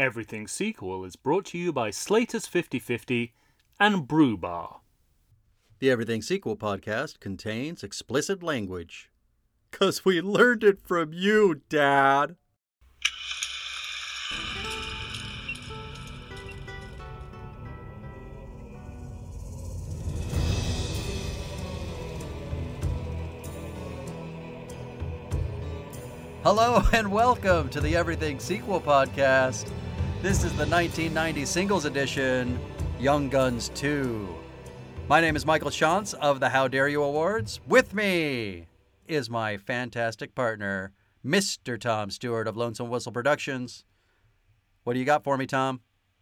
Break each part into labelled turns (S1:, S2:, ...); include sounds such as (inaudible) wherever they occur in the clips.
S1: Everything Sequel is brought to you by Slater's 5050 and Brew Bar.
S2: The Everything Sequel podcast contains explicit language. Because we learned it from you, Dad. Hello and welcome to the Everything Sequel podcast. This is the 1990 singles edition, Young Guns 2. My name is Michael Shantz of the How Dare You Awards. With me is my fantastic partner, Mr. Tom Stewart of Lonesome Whistle Productions. What do you got for me, Tom?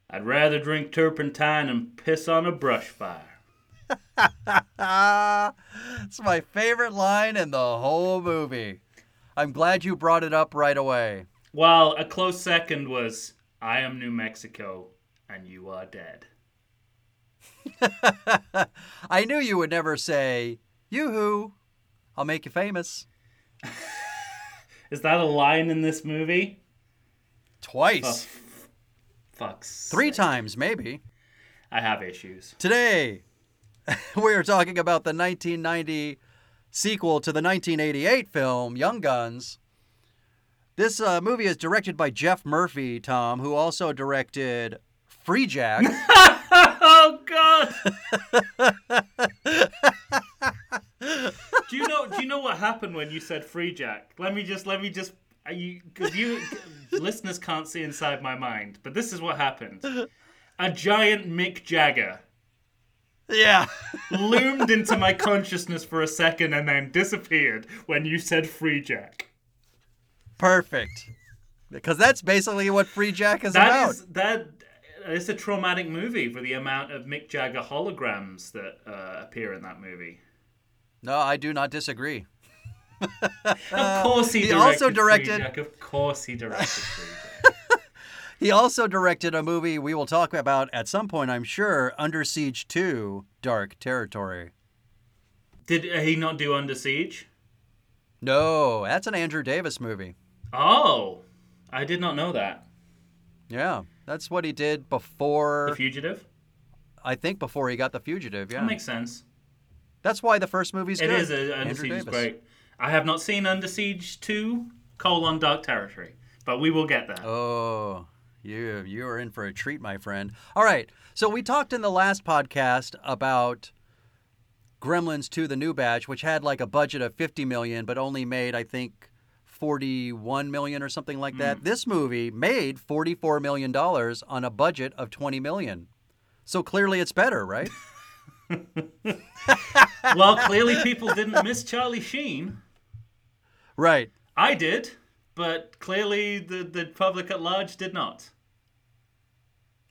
S3: I'd rather drink turpentine and piss on a brush fire. (laughs)
S2: it's my favorite line in the whole movie. I'm glad you brought it up right away.
S3: Well, a close second was, I am New Mexico and you are dead. (laughs)
S2: I knew you would never say, Yoo-hoo, I'll make you famous. (laughs)
S3: Is that a line in this movie?
S2: Twice.
S3: Oh, fuck's
S2: Three
S3: sake.
S2: times, maybe.
S3: I have issues.
S2: Today, (laughs) we are talking about the 1990 sequel to the 1988 film Young Guns. This uh, movie is directed by Geoff Murphy, Tom, who also directed Freejack. (laughs) (laughs)
S3: oh God! do you know? Do you know what happened when you said free jack? Let me just. Let me just. Are you because you (laughs) listeners can't see inside my mind, but this is what happened. A giant Mick Jagger
S2: yeah.
S3: loomed into my consciousness for a second and then disappeared when you said free jack.
S2: Perfect. Because that's basically what Freejack is
S3: That
S2: about.
S3: is that. It's a traumatic movie for the amount of Mick Jagger holograms that uh, appear in that movie.
S2: No, I do not disagree.
S3: Of course he,
S2: he
S3: directed
S2: also
S3: Free
S2: directed-
S3: Jack. Of course he directed Freejack. (laughs)
S2: He also directed a movie we will talk about at some point, I'm sure, Under Siege 2 Dark Territory.
S3: Did he not do Under Siege?
S2: No, that's an Andrew Davis movie.
S3: Oh, I did not know that.
S2: Yeah, that's what he did before,
S3: The Fugitive?
S2: I think before he got The Fugitive, yeah.
S3: That makes sense.
S2: That's why the first movie's
S3: It
S2: good.
S3: is. Uh, Under
S2: Andrew
S3: Siege is
S2: Davis.
S3: great. I have not seen Under Siege 2, colon, Dark Territory. But we will get there.
S2: Oh, you you are in for a treat, my friend. All right. So we talked in the last podcast about Gremlins 2 the new batch, which had like a budget of 50 million but only made I think 41 million or something like that. Hmm. This movie made 44 million dollars on a budget of 20 million. So clearly it's better, right? (laughs)
S3: well, clearly people didn't miss Charlie Sheen.
S2: right.
S3: I did, but clearly the, the public at large did not.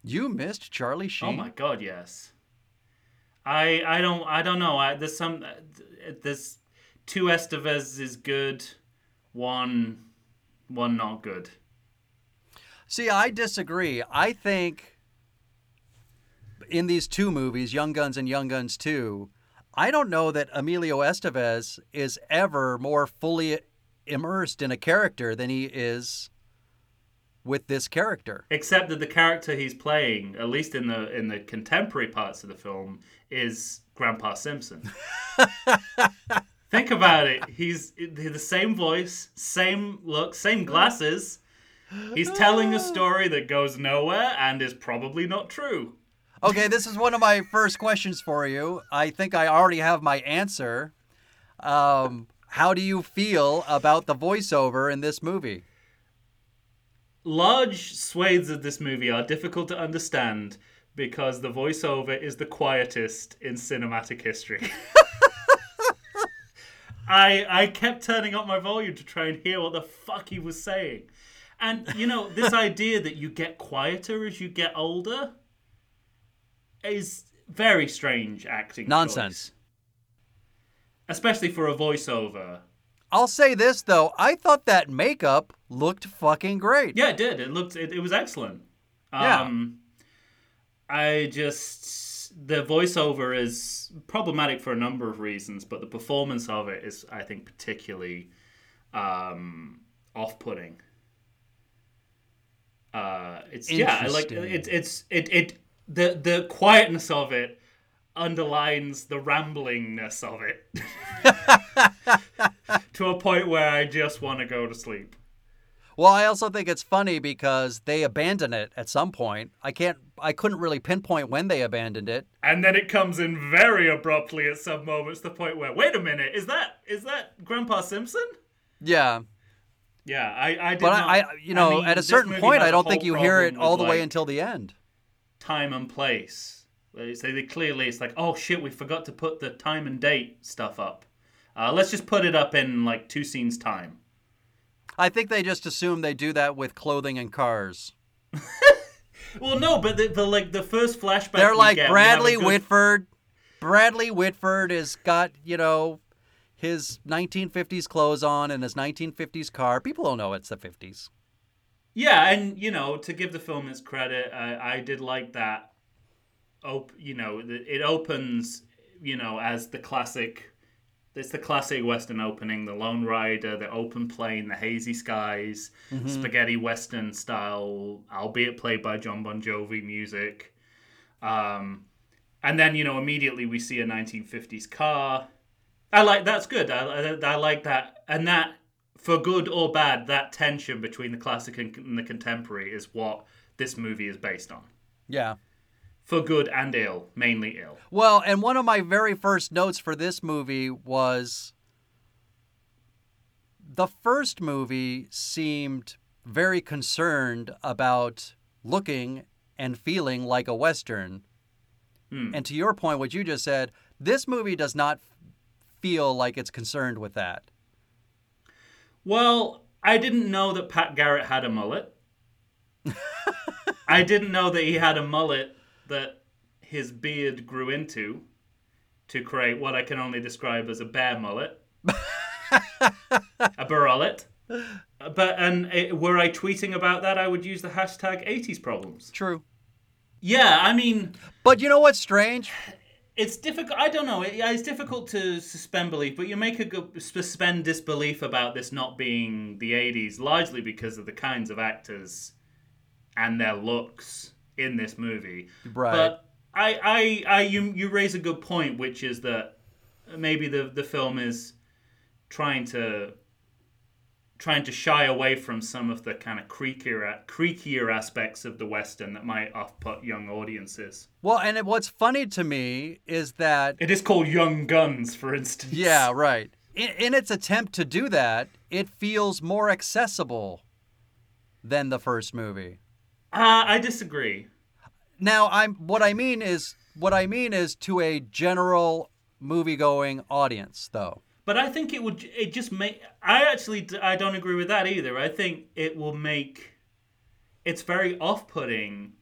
S2: You missed Charlie oh Sheen.
S3: Oh my god, yes. I I don't I don't know. I there's some uh, there's two Estevez is good, one one not good.
S2: See, I disagree. I think in these two movies, Young Guns and Young Guns 2, I don't know that Emilio Estevez is ever more fully immersed in a character than he is with this character.
S3: Except that the character he's playing, at least in the in the contemporary parts of the film, is Grandpa Simpson. (laughs) Think about it. He's the same voice, same look, same glasses. He's telling a story that goes nowhere and is probably not true.
S2: Okay, this is one of my first questions for you. I think I already have my answer. Um, how do you feel about the voiceover in this movie?
S3: Large swathes of this movie are difficult to understand because the voiceover is the quietest in cinematic history. (laughs) I I kept turning up my volume to try and hear what the fuck he was saying. And you know, this (laughs) idea that you get quieter as you get older is very strange acting.
S2: Nonsense.
S3: choice. Especially for a voiceover.
S2: I'll say this though, I thought that makeup looked fucking great.
S3: Yeah, it did. It looked it, it was excellent.
S2: Yeah.
S3: Um I just the voiceover is problematic for a number of reasons, but the performance of it is I think particularly um off-putting. Uh, it's yeah, I like it's it's it it the the quietness of it underlines the ramblingness of it (laughs) to a point where I just want to go to sleep.
S2: Well, I also think it's funny because they abandon it at some point. I can't I couldn't really pinpoint when they abandoned it.
S3: And then it comes in very abruptly at some moments, the point where, wait a minute, is that is that Grandpa Simpson?
S2: Yeah.
S3: Yeah, I, I did
S2: But
S3: not.
S2: I, I you know,
S3: mean,
S2: at a certain point I don't think you hear it all the way until the end.
S3: time and place. They say they clearly it's like, oh shit, we forgot to put the time and date stuff up. Uh, let's just put it up in like two scenes time.
S2: I think they just assume they do that with clothing and cars. (laughs)
S3: Well, no, but the, the like the first flashback.
S2: They're like
S3: get, we have a
S2: Bradley
S3: good-
S2: Whitford. Bradley Whitford has got, you know, his 1950s clothes on and his 1950s car. People don't know it's the 50s.
S3: Yeah, and you know, to give the film its credit, I, I did like that. Op, you know, it opens, you know, as the classic. It's the classic Western opening: the Lone Rider, the open plain, the hazy skies, spaghetti Western style, albeit played by Jon Bon Jovi music. Um, and then you know, immediately we see a 1950s car. I like that's good. I, I, I like that, and that for good or bad, that tension between the classic and, and the contemporary is what this movie is based on.
S2: Yeah.
S3: For good and ill, mainly ill.
S2: Well, and one of my very first notes for this movie was the first movie seemed very concerned about looking and feeling like a Western.
S3: Hmm.
S2: And to your point, what you just said, this movie does not feel like it's concerned with that.
S3: Well, I didn't know that Pat Garrett had a mullet. (laughs) I didn't know that he had a mullet that his beard grew into to create what I can only describe as a bear mullet. (laughs) a burrullet. But and uh, were I tweeting about that, I would use the hashtag 80s problems.
S2: True.
S3: Yeah, I mean,
S2: But you know what's strange?
S3: it's difficult. I don't know. It, it's difficult to suspend belief, but you make a good suspend disbelief about this not being the '80s, largely because of the kinds of actors and their looks in this movie.
S2: Right.
S3: But I, I, I, you, you raise a good point, which is that maybe the the film is trying to trying to shy away from some of the kind of creakier creakier aspects of the western that might off-put young audiences.
S2: Well, and it, what's funny to me is that
S3: It is called Young Guns, for instance.
S2: Yeah, (laughs) right. In, in its attempt to do that, it feels more accessible than the first movie.
S3: Uh, I disagree.
S2: Now, I'm what I mean is what I mean is to a general movie-going audience, though.
S3: But I think it would. It just make. I actually. I don't agree with that either. I think it will make. It's very off-putting.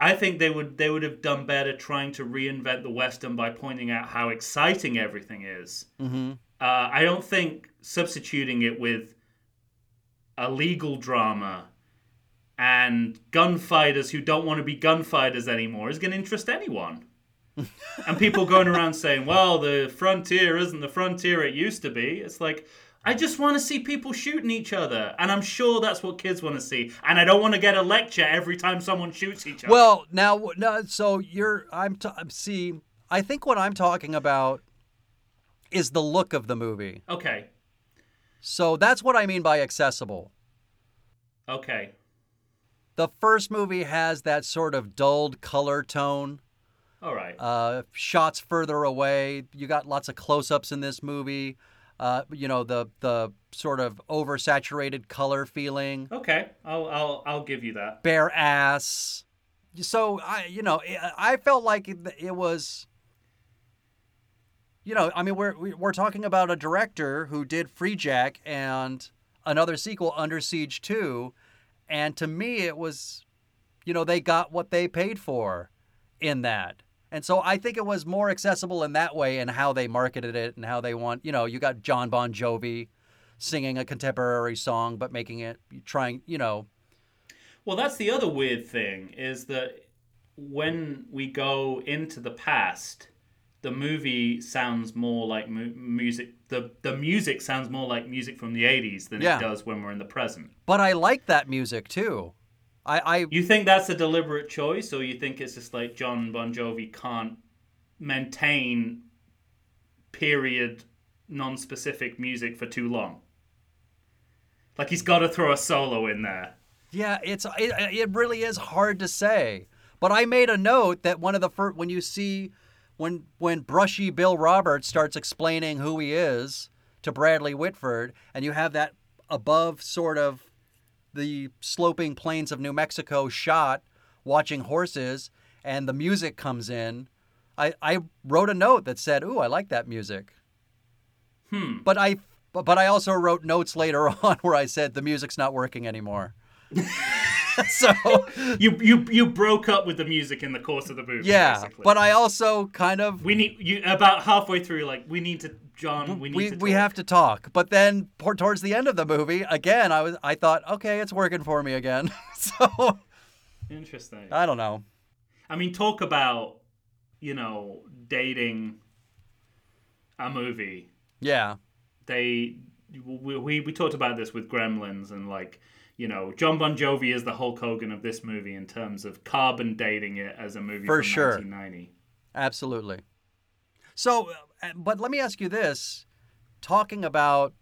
S3: I think they would. They would have done better trying to reinvent the western by pointing out how exciting everything is.
S2: Mm-hmm.
S3: Uh, I don't think substituting it with a legal drama and gunfighters who don't want to be gunfighters anymore is going to interest anyone. (laughs) and people going around saying, well, the frontier isn't the frontier it used to be. It's like, I just want to see people shooting each other. And I'm sure that's what kids want to see. And I don't want to get a lecture every time someone shoots each other.
S2: Well, now, no, so you're. I'm. T- see, I think what I'm talking about is the look of the movie.
S3: okay.
S2: So that's what I mean by accessible.
S3: Okay.
S2: The first movie has that sort of dulled color tone.
S3: All right.
S2: uh, shots further away. You got lots of close-ups in this movie. Uh, you know the the sort of oversaturated color feeling,
S3: okay. I'll, I'll, I'll give you that.
S2: bare ass. So I, you know, I felt like it, it was. You know, I mean, we're we- we're talking about a director who did Freejack and another sequel, Under Siege Two, and to me, it was, you know, they got what they paid for in that. And so I think it was more accessible in that way and how they marketed it and how they want, you know, you got Jon Bon Jovi singing a contemporary song but making it trying, you know,
S3: Well, that's the other weird thing is that when we go into the past the movie sounds more like mu- music. The the music sounds more like music from the '80s than
S2: Yeah.
S3: it does when we're in the present.
S2: But I like that music too. I, I
S3: You think that's a deliberate choice, or you think it's just like Jon Bon Jovi can't maintain period non-specific music for too long? Like he's got to throw a solo in there.
S2: Yeah, it's it, it really is hard to say. But I made a note that one of the first when you see when when brushy Bill Roberts starts explaining who he is to Bradley Whitford, and you have that above sort of the sloping plains of New Mexico shot watching horses, and the music comes in. I, I wrote a note that said, "Ooh, I like that music."
S3: Hmm.
S2: But I but, but I also wrote notes later (laughs) on where I said the music's not working anymore. (laughs) (laughs) so
S3: You you you broke up with the music in the course of the movie.
S2: yeah,
S3: basically.
S2: but I also kind of
S3: we need you about halfway through. Like we need to, John. We need
S2: we,
S3: to.
S2: we have to talk. But then por- towards the end of the movie, again, I was I thought, okay, it's working for me again. (laughs) so
S3: Interesting.
S2: I don't know.
S3: I mean, talk about you know dating a movie.
S2: Yeah,
S3: They we we, we talked about this with Gremlins and like. You know, Jon Bon Jovi is the Hulk Hogan of this movie in terms of carbon dating it as a movie
S2: For
S3: from
S2: sure.
S3: 1990.
S2: absolutely. So, uh, but let me ask you this: talking about,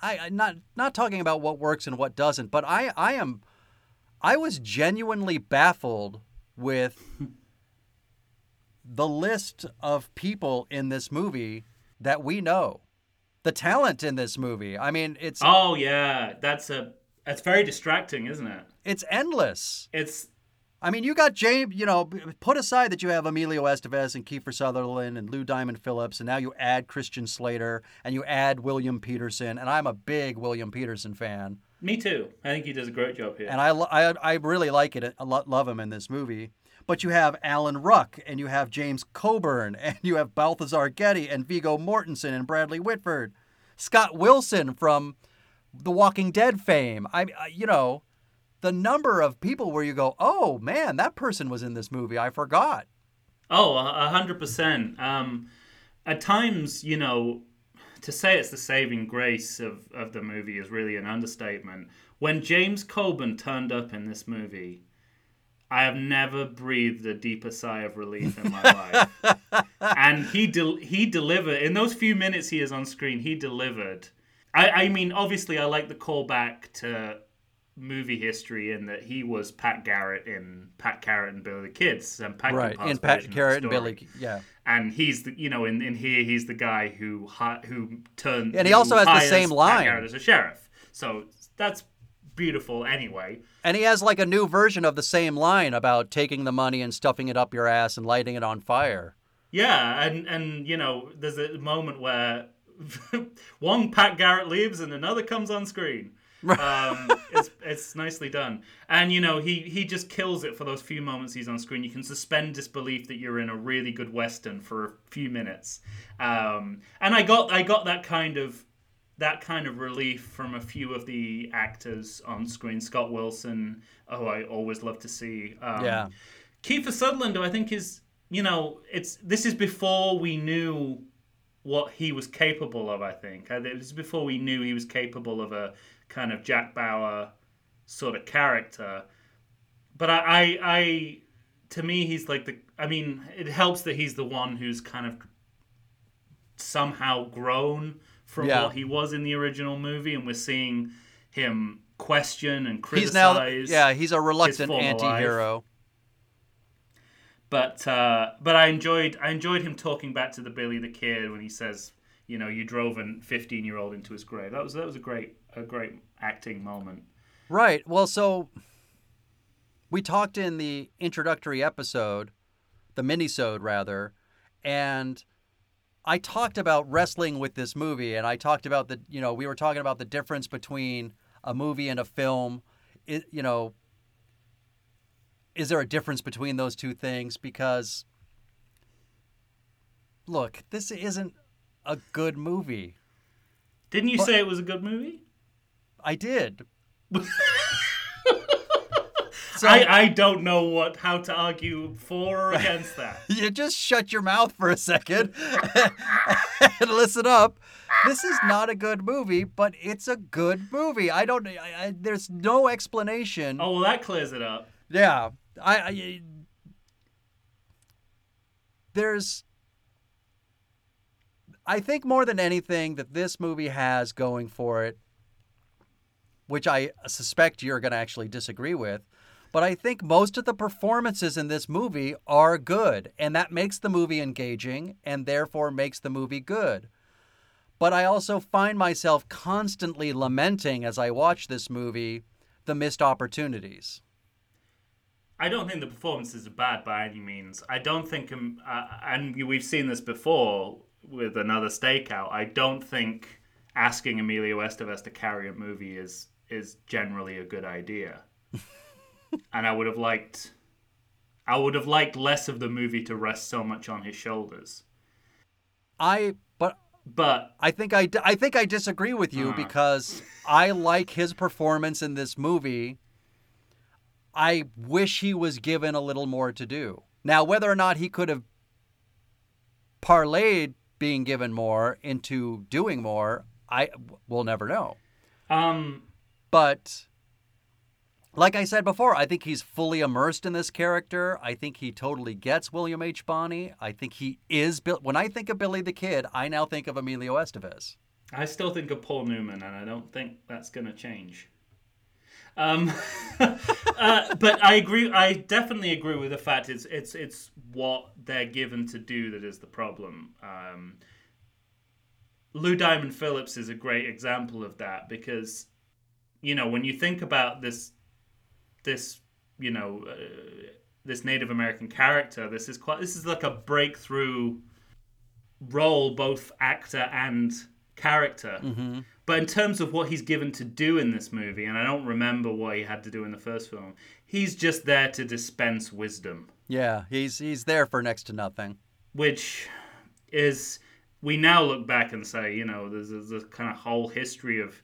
S2: I- not not talking about what works and what doesn't, but I I am, I was genuinely baffled with (laughs) the list of people in this movie that we know, the talent in this movie. I mean, it's
S3: Oh yeah, that's a that's very distracting, isn't it?
S2: it's endless.
S3: It's
S2: I mean, you got James, you know, put aside that you have Emilio Estevez and Kiefer Sutherland and Lou Diamond Phillips, and now you add Christian Slater and you add William Petersen, and I'm a big William Petersen fan,
S3: me too. I think he does a great job here.
S2: and I, I, I really like it. I lo- love him in this movie. But you have Alan Ruck, and you have James Coburn, (laughs) and you have Balthazar Getty, and Viggo Mortensen, and Bradley Whitford, Scott Wilson from The Walking Dead fame. I, you know, the number of people where you go, oh man, that person was in this movie. I forgot.
S3: Oh, a hundred percent. Um, at times, you know, to say it's the saving grace of, of the movie is really an understatement. When James Coburn turned up in this movie, I have never breathed a deeper sigh of relief in my life. (laughs) and he del- he delivered in those few minutes he is on screen. He delivered. I, I mean, obviously, I like the callback to movie history in that he was Pat Garrett in Pat Garrett and Billy the Kids and Pat
S2: right. And Pat
S3: version of the
S2: Garrett and. Billy. Yeah.
S3: And he's the you know in, in here he's the guy who who turned
S2: And he also has the same
S3: Pat
S2: line.
S3: Garrett as a sheriff. So that's beautiful anyway.
S2: And he has like a new version of the same line about taking the money and stuffing it up your ass and lighting it on fire.
S3: Yeah, and and you know, there's a moment where (laughs) one Pat Garrett leaves and another comes on screen. um, it's it's nicely done, and you know he he just kills it for those few moments he's on screen. You can suspend disbelief that you're in a really good western for a few minutes, um, and I got I got that kind of that kind of relief from a few of the actors on screen. Scott Wilson, who I always love to see. Um,
S2: Yeah.
S3: Kiefer Sutherland, who I think is, you know, it's this is before we knew what he was capable of. I think Uh, it was before we knew he was capable of a kind of Jack Bauer sort of character. But I, I, I to me, he's like the. I mean, it helps that he's the one who's kind of somehow grown from
S2: Yeah.
S3: what he was in the original movie, and we're seeing him question and
S2: He's now,
S3: criticize.
S2: yeah, he's a reluctant anti-hero.
S3: but uh, but I enjoyed I enjoyed him talking back to the Billy the Kid when he says, you know, you drove a 15 year old into his grave. That was that was a great a great acting moment.
S2: Right. Well, so we talked in the introductory episode, the minisode rather, and I talked about wrestling with this movie, and I talked about the, you know, we were talking about the difference between a movie and a film. It, you know, is there a difference between those two things? Because, look, this isn't a good movie.
S3: Didn't you
S2: But-
S3: say it was a good movie?
S2: I did. (laughs) So
S3: I, I don't know what how to argue for or against that. (laughs)
S2: you just shut your mouth for a second (laughs) and listen up. This is not a good movie, but it's a good movie. I don't. I, I, there's no explanation.
S3: Oh well, that clears it up.
S2: Yeah, I, I. There's. I think more than anything that this movie has going for it, which I suspect you're going to actually disagree with, but I think most of the performances in this movie are good, and that makes the movie engaging and therefore makes the movie good. But I also find myself constantly lamenting as I watch this movie the missed opportunities.
S3: I don't think the performances are bad by any means. I don't think, um, uh, and we've seen this before with another stakeout. I don't think asking Emilio Estevez to carry a movie is is generally a good idea. (laughs) and I would have liked, I would have liked less of the movie to rest so much on his shoulders.
S2: I but
S3: But
S2: I think I, I think I disagree with you
S3: Uh.
S2: because I like his performance in this movie. I wish he was given a little more to do. Now, whether or not he could have parlayed being given more into doing more, I will never know.
S3: um,
S2: But like I said before, I think he's fully immersed in this character. I think he totally gets William H. Bonney. I think he is Bill. When I think of Billy the Kid, I now think of Emilio Estevez.
S3: I still think of Paul Newman, and I don't think that's going to change. Um, (laughs) uh, but I agree. I definitely agree with the fact it's it's it's what they're given to do that is the problem. Um, Lou Diamond Phillips is a great example of that because, you know, when you think about this, this you know, uh, this Native American character, this is quite this is like a breakthrough role, both actor and character. But in terms of what he's given to do in this movie, and I don't remember what he had to do in the first film, he's just there to dispense wisdom,
S2: Yeah, he's he's there for next to nothing.
S3: which is we now look back and say, you know, there's, there's a kind of whole history of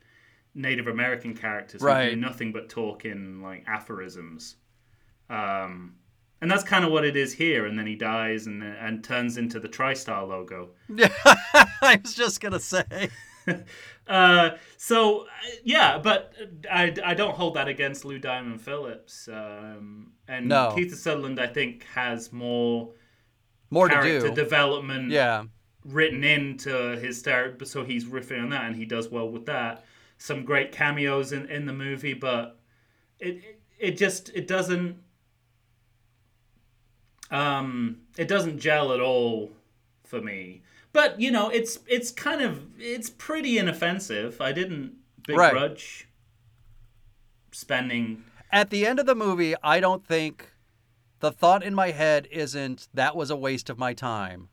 S3: Native American characters who do nothing but talk in like aphorisms. Um, and that's kind of what it is here. And then he dies and and turns into the TriStar logo.
S2: Yeah, (laughs) (laughs) I was just gonna say. (laughs)
S3: Uh, so uh, yeah, but I, I don't hold that against Lou Diamond Phillips. Um, and
S2: No.
S3: Kiefer Sutherland, I think, has more
S2: More to
S3: character development
S2: yeah,
S3: written into his therapy, so he's riffing on that, and he does well with that. Some great cameos in, in the movie, but it, it just it doesn't um it doesn't gel at all for me. But you know, it's it's kind of it's pretty inoffensive. I didn't
S2: Right.
S3: begrudge spending.
S2: at the end of the movie, I don't think the thought in my head isn't that was a waste of my time.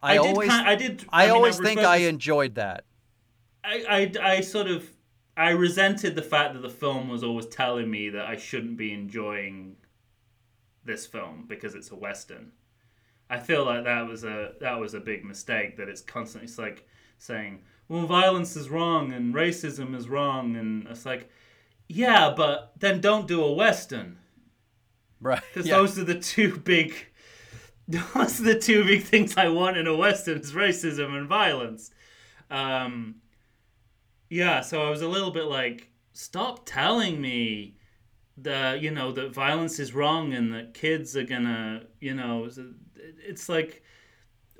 S2: I,
S3: I, did.
S2: always,
S3: kind, I did.
S2: I,
S3: mean,
S2: always think I enjoyed that.
S3: I, I, I sort of I resented the fact that the film was always telling me that I shouldn't be enjoying this film because it's a western. I feel like that was a that was a big mistake that it's constantly it's like saying, "Well, violence is wrong and racism is wrong," and it's like, yeah, but then don't do a western
S2: Right. (laughs)
S3: because
S2: Yeah.
S3: those are the two big (laughs) those are the two big things I want in a western is racism and violence. Um, yeah, so I was a little bit like, stop telling me the you know that violence is wrong and that kids are gonna you know it's like,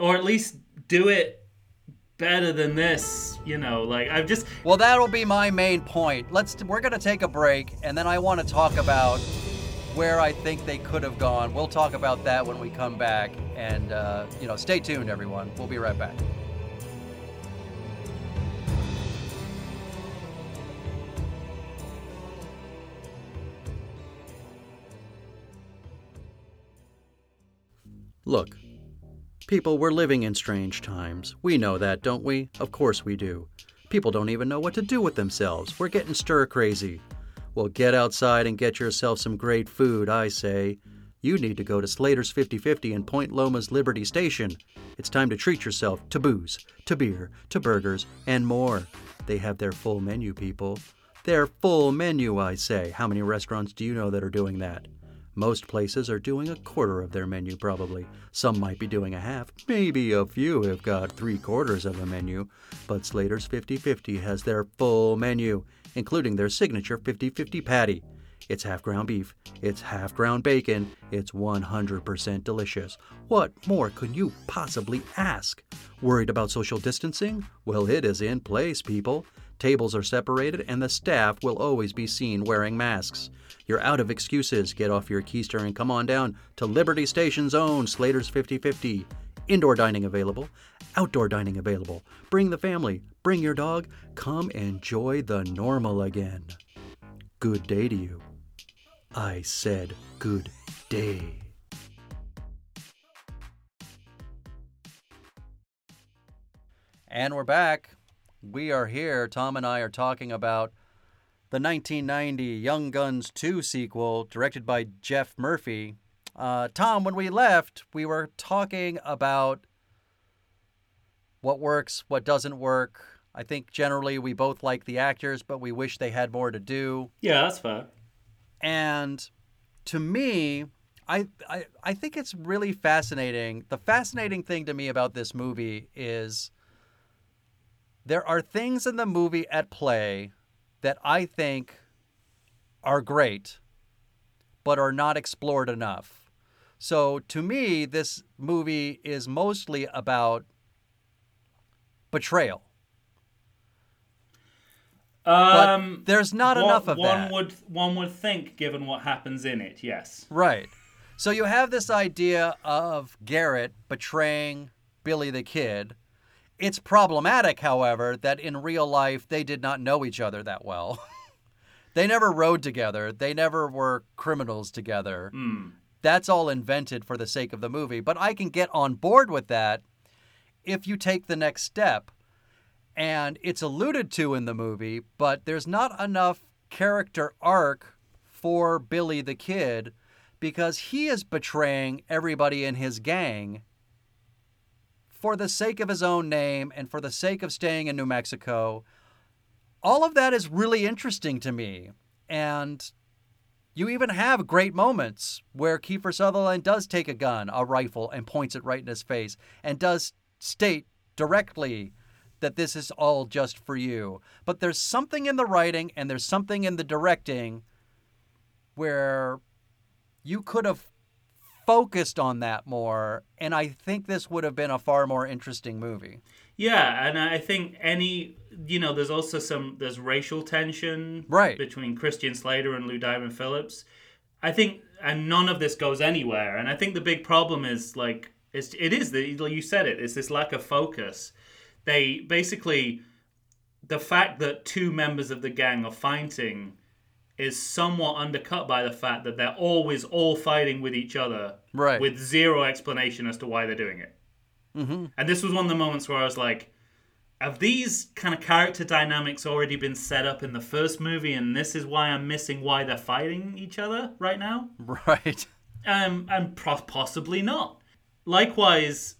S3: or at least do it better than this. You know, like I've just (laughs)
S2: Well, that'll be my main point. Let's. We're gonna take a break, and then I want to talk about where I think they could have gone. We'll talk about that when we come back, and uh, you know, stay tuned, everyone. We'll be right back. Look, people, we're living in strange times. We know that, don't we? Of course we do. People don't even know what to do with themselves. We're getting stir crazy. Well, get outside and get yourself some great food, I say. You need to go to Slater's 5050 in Point Loma's Liberty Station. It's time to treat yourself to booze, to beer, to burgers, and more. They have their full menu, people. Their full menu, I say. How many restaurants do you know that are doing that? Most places are doing a quarter of their menu, probably. Some might be doing a half. Maybe a few have got three quarters of a menu. But Slater's 50 50 has their full menu, including their signature 50 50 patty. It's half ground beef, it's half ground bacon, it's 100% delicious. What more could you possibly ask? Worried about social distancing? Well, it is in place, people. Tables are separated, and the staff will always be seen wearing masks. You're out of excuses. Get off your keister and come on down to Liberty Station's own Slater's 5050. Indoor dining available, outdoor dining available. Bring the family, bring your dog. Come enjoy the normal again. Good day to you. I said good day. And we're back. We are here. Tom and I are talking about the 1990 Young Guns 2 sequel, directed by Geoff Murphy. Uh, Tom, when we left, we were talking about what works, what doesn't work. I think generally we both like the actors, but we wish they had more to do.
S3: Yeah, that's fair.
S2: And to me, I, I I think it's really fascinating. The fascinating thing to me about this movie is there are things in the movie at play that I think are great, but are not explored enough. So to me, this movie is mostly about betrayal.
S3: Um,
S2: but there's not
S3: one,
S2: enough of
S3: one
S2: that.
S3: would one would think, given what happens in it. Yes.
S2: Right. So you have this idea of Garrett betraying Billy the Kid. It's problematic, however, that in real life they did not know each other that well. (laughs) they never rode together, they never were criminals together.
S3: Mm.
S2: That's all invented for the sake of the movie. But I can get on board with that if you take the next step. And it's alluded to in the movie, but there's not enough character arc for Billy the Kid because he is betraying everybody in his gang for the sake of his own name and for the sake of staying in New Mexico. All of that is really interesting to me. And you even have great moments where Kiefer Sutherland does take a gun, a rifle, and points it right in his face and does state directly that this is all just for you. But there's something in the writing and there's something in the directing where you could have focused on that more and I think this would have been a far more interesting movie.
S3: Yeah, and I think any you know, there's also some there's racial tension
S2: Right.
S3: between Christian Slater and Lou Diamond Phillips. I think and none of this goes anywhere. And I think the big problem is like it's it is the like you said it, it's this lack of focus. They basically the fact that two members of the gang are fighting is somewhat undercut by the fact that they're always all fighting with each other
S2: Right.
S3: with zero explanation as to why they're doing it.
S2: Mm-hmm.
S3: And this was one of the moments where I was like, have these kind of character dynamics already been set up in the first movie, and this is why I'm missing why they're fighting each other right now? (laughs)
S2: Right.
S3: Um, and possibly not. Likewise,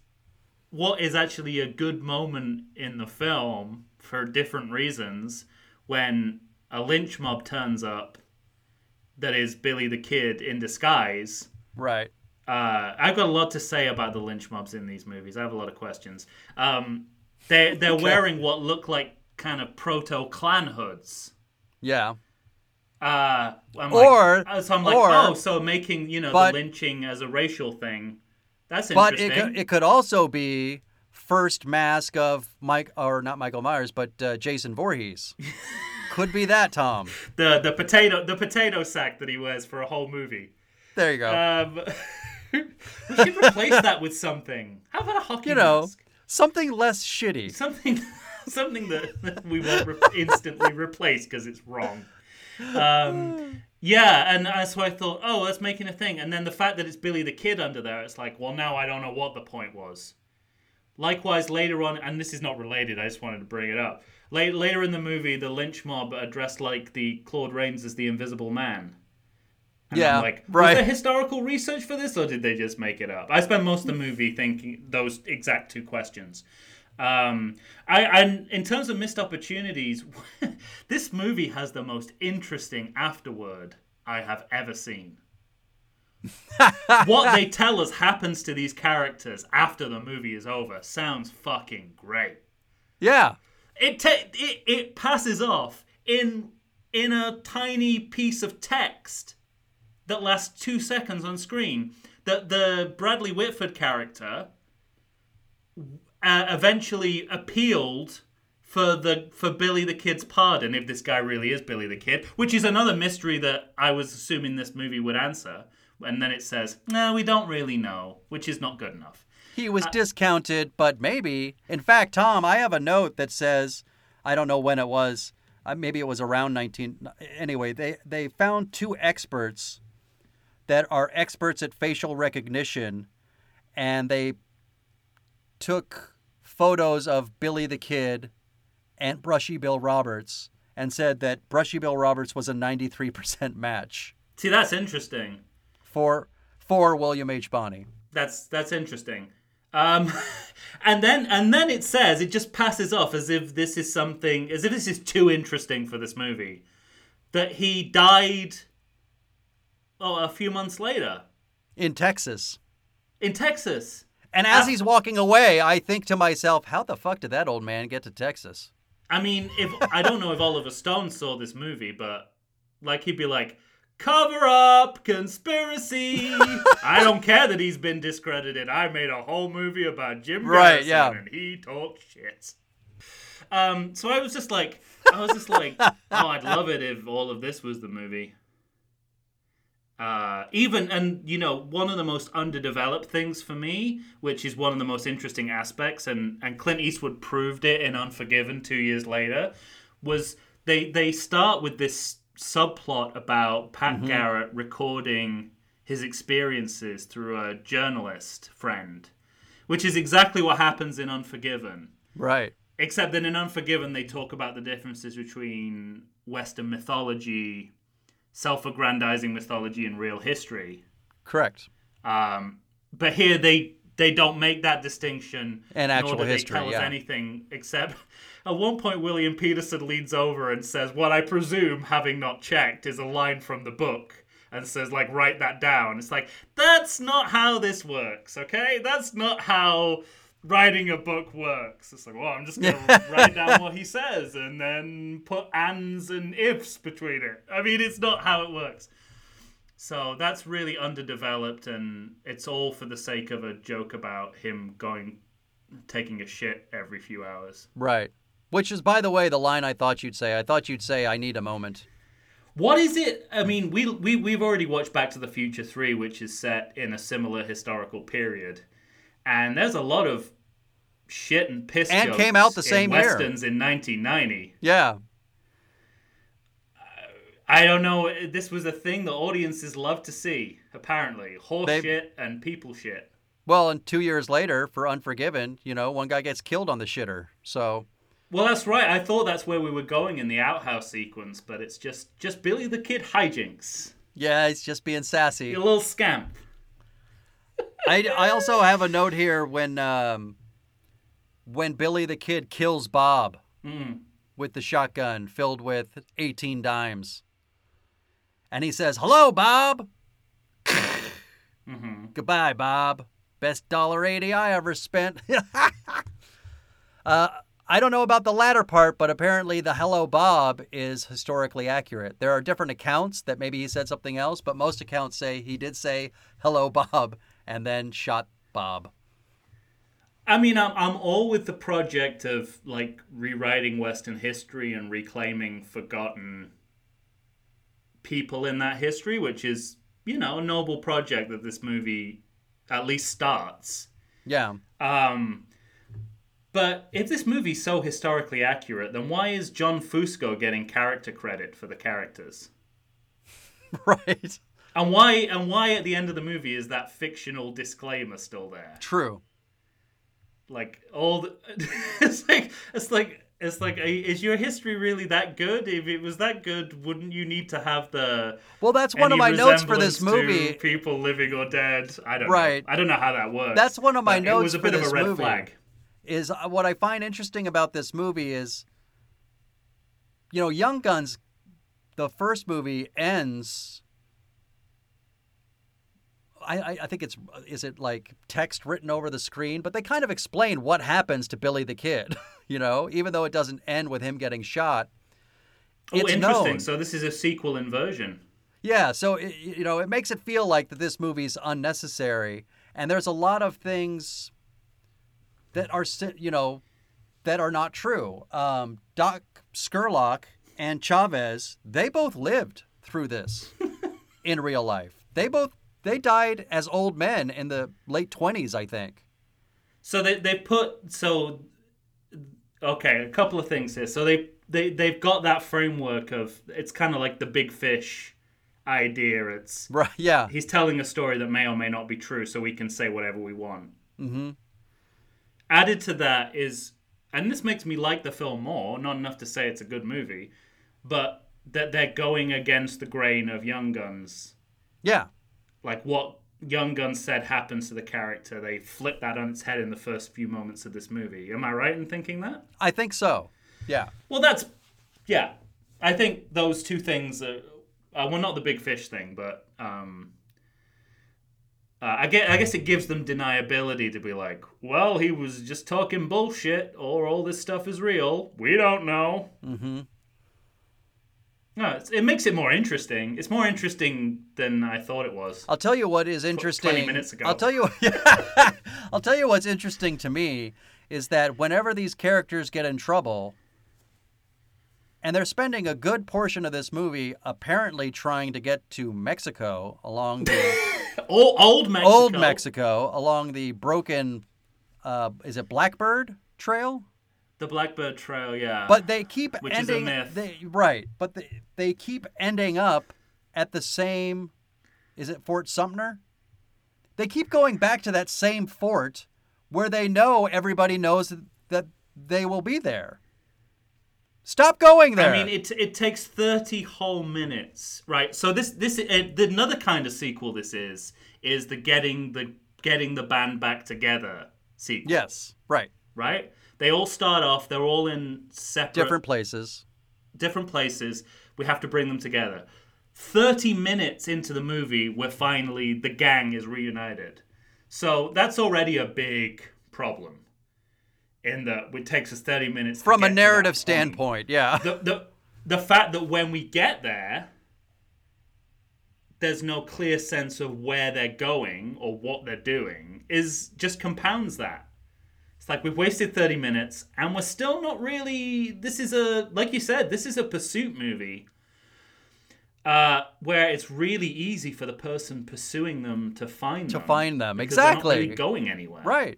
S3: what is actually a good moment in the film for different reasons when a lynch mob turns up that is Billy the Kid in disguise
S2: Right.
S3: uh, I've got a lot to say about the lynch mobs in these movies. I have a lot of questions. Um, they they're wearing what look like kind of proto Klan hoods.
S2: Yeah.
S3: Uh, I'm
S2: Or-
S3: like, so I'm like,
S2: or-
S3: oh, so making you know
S2: but-
S3: the lynching as a racial thing. That's
S2: But it
S3: interesting.
S2: could, it could also be first mask of Mike or not Michael Myers, but uh, Jason Voorhees. (laughs) could be that, Tom.
S3: the the potato the potato sack that he wears for a whole movie.
S2: There you go.
S3: Um, (laughs) we should replace that with something. How about a hockey
S2: you know,
S3: mask?
S2: something less shitty.
S3: something (laughs) something that, that we won't re- instantly replace because it's wrong um, yeah and that's why i thought oh that's making a thing and then the fact that it's billy the kid under there it's like well now i don't know what the point was likewise later on and this is not related i just wanted to bring it up later, later in the movie the lynch mob are dressed like the claude rains as the invisible man and
S2: Yeah,
S3: I'm like, was
S2: right.
S3: there historical research for this, or did they just make it up? I spent most of the movie thinking those exact two questions. Um, I, and in terms of missed opportunities, (laughs) this movie has the most interesting afterword I have ever seen. what they tell us happens to these characters after the movie is over sounds fucking great.
S2: Yeah.
S3: It ta- it it passes off in in a tiny piece of text that lasts two seconds on screen. That the Bradley Whitford character uh, eventually appealed for the for Billy the Kid's pardon if this guy really is Billy the Kid, which is another mystery that I was assuming this movie would answer. And then it says, "No, we don't really know," which is not good enough.
S2: He was discounted, but maybe. In fact, Tom, I have a note that says, I don't know when it was. Uh, maybe it was around 19. Anyway, they they found two experts that are experts at facial recognition, and they took photos of Billy the Kid and Brushy Bill Roberts and said that Brushy Bill Roberts was a 93% match
S3: See, that's interesting.
S2: for for William H. Bonney.
S3: That's that's interesting. Um, (laughs) and then and then it says it just passes off as if this is something as if this is too interesting for this movie that he died oh a few months later
S2: in Texas.
S3: in Texas.
S2: And as
S3: Af-
S2: he's walking away, I think to myself, how the fuck did that old man get to Texas?
S3: I mean, if I don't know if Oliver Stone saw this movie, but like he'd be like, "Cover up, conspiracy." I don't care that he's been discredited. I made a whole movie about Jim
S2: Right,
S3: Garrison,
S2: yeah.
S3: and he talked shit. Um, so I was just like, I was just like, (laughs) oh, I'd love it if all of this was the movie. Uh, even and you know one of the most underdeveloped things for me, which is one of the most interesting aspects, and and Clint Eastwood proved it in Unforgiven two years later, was they they start with this subplot about Pat Garrett recording his experiences through a journalist friend, which is exactly what happens in Unforgiven.
S2: Right.
S3: Except that in Unforgiven, they talk about the differences between Western mythology, self aggrandizing mythology, and real history.
S2: Correct.
S3: Um, but here, they they don't make that distinction.
S2: And actual
S3: nor do
S2: history,
S3: They tell us anything except (laughs) at one point, William Petersen leans over and says, "What I presume, having not checked, is a line from the book." And says, like, write that down. It's like, that's not how this works, okay? That's not how writing a book works. It's like, well, I'm just gonna (laughs) write down what he says and then put ands and ifs between it. I mean, it's not how it works. So that's really underdeveloped, and it's all for the sake of a joke about him going, taking a shit every few hours.
S2: Right. Which is, by the way, the line I thought you'd say. I thought you'd say, I need a moment.
S3: What is it? I mean, we we we've already watched Back to the Future three, which is set in a similar historical period, and there's a lot of shit and piss
S2: And came out the
S3: in
S2: same year.
S3: westerns in 1990.
S2: Yeah.
S3: I don't know. This was a thing the audiences love to see. Apparently, horse
S2: They-
S3: shit and people shit.
S2: Well, and two years later, for Unforgiven, you know, one guy gets killed on the shitter. So,
S3: Well, that's right. I thought that's where we were going in the outhouse sequence, but it's just just Billy the Kid hijinks.
S2: yeah, he's just being sassy.
S3: A little scamp.
S2: I, I also have a note here when um, when Billy the Kid kills Bob
S3: Mm.
S2: with the shotgun filled with 18 dimes. And he says, Hello, Bob.
S3: hmm
S2: Goodbye, Bob. Best dollar eighty I ever spent. (laughs) uh, I don't know about the latter part, but apparently the hello, Bob is historically accurate. There are different accounts that maybe he said something else, but most accounts say he did say hello, Bob, and then shot Bob.
S3: I mean, I'm I'm all with the project of like rewriting Western history and reclaiming forgotten people in that history, which is you know a noble project that this movie at least starts.
S2: Yeah.
S3: Um, but if this movie's so historically accurate, then why is John Fusco getting character credit for the characters? (laughs)
S2: Right.
S3: And why and why at the end of the movie is that fictional disclaimer still there?
S2: True.
S3: Like all the, (laughs) it's like it's like it's like is your history really that good? If it was that good, wouldn't you need to have the
S2: Well, that's one of my notes for this movie.
S3: people living or dead? I don't
S2: Right.
S3: know. I don't know how that works.
S2: That's one of my notes
S3: It was a bit of a red
S2: movie.
S3: flag.
S2: is uh, what I find interesting about this movie is, you know, Young Guns, the first movie ends. I, I think it's is it like text written over the screen, but they kind of explain what happens to Billy the Kid, (laughs) you know, even though it doesn't end with him getting shot.
S3: Oh,
S2: It's
S3: interesting.
S2: known.
S3: So this is a sequel inversion.
S2: Yeah, so it, you know, it makes it feel like that this movie's unnecessary, and there's a lot of things that are, you know, that are not true. Um, Doc Scurlock and Chavez, they both lived through this (laughs) in real life. They both they died as old men in the late twenties, I think.
S3: So they they put so okay, a couple of things here. So they they they've got that framework of it's kind of like the big fish idea. It's
S2: Right? Yeah.
S3: he's telling a story that may or may not be true, so we can say whatever we want.
S2: Mm-hmm.
S3: Added to that is, and this makes me like the film more. Not enough to say it's a good movie, but that they're going against the grain of Young Guns.
S2: Yeah.
S3: Like what Young Gun said happens to the character. They flip that on its head in the first few moments of this movie. Am I right in thinking that?
S2: I think so. Yeah.
S3: Well, that's yeah. I think those two things are uh, well, not the big fish thing, but um, uh, I guess I guess it gives them deniability to be like, well, he was just talking bullshit, or all this stuff is real. We don't know.
S2: Mm-hmm.
S3: No, it's, it makes it more interesting. It's more interesting than I thought it was.
S2: I'll tell you what is interesting.
S3: Twenty minutes ago.
S2: I'll tell you. (laughs) I'll tell you what's interesting to me is that whenever these characters get in trouble, and they're spending a good portion of this movie apparently trying to get to Mexico along the (laughs)
S3: Old, old Mexico.
S2: old Mexico along the broken, uh, is it Blackbird Trail?
S3: The Blackbird Trail, yeah.
S2: But they keep
S3: Which is a
S2: ending.
S3: myth.
S2: They, right, but they, they keep ending up at the same. Is it Fort Sumter? They keep going back to that same fort where they know everybody knows that they will be there. Stop going there.
S3: I mean, it it takes thirty whole minutes, right? So this this uh, another kind of sequel. This is is the getting the getting the band back together sequel.
S2: yes, right.
S3: right. They all start off. They're all in separate
S2: Different places.
S3: different places. We have to bring them together. Thirty minutes into the movie, we're finally the gang is reunited. So that's already a big problem. In that it takes us thirty minutes to
S2: From a narrative standpoint, yeah.
S3: the the the fact that when we get there there's no clear sense of where they're going or what they're doing is just compounds that like we've wasted 30 minutes and we're still not really this is a like you said this is a pursuit movie uh, where it's really easy for the person pursuing them to find
S2: To
S3: them
S2: find them, exactly.
S3: really going anywhere
S2: Right.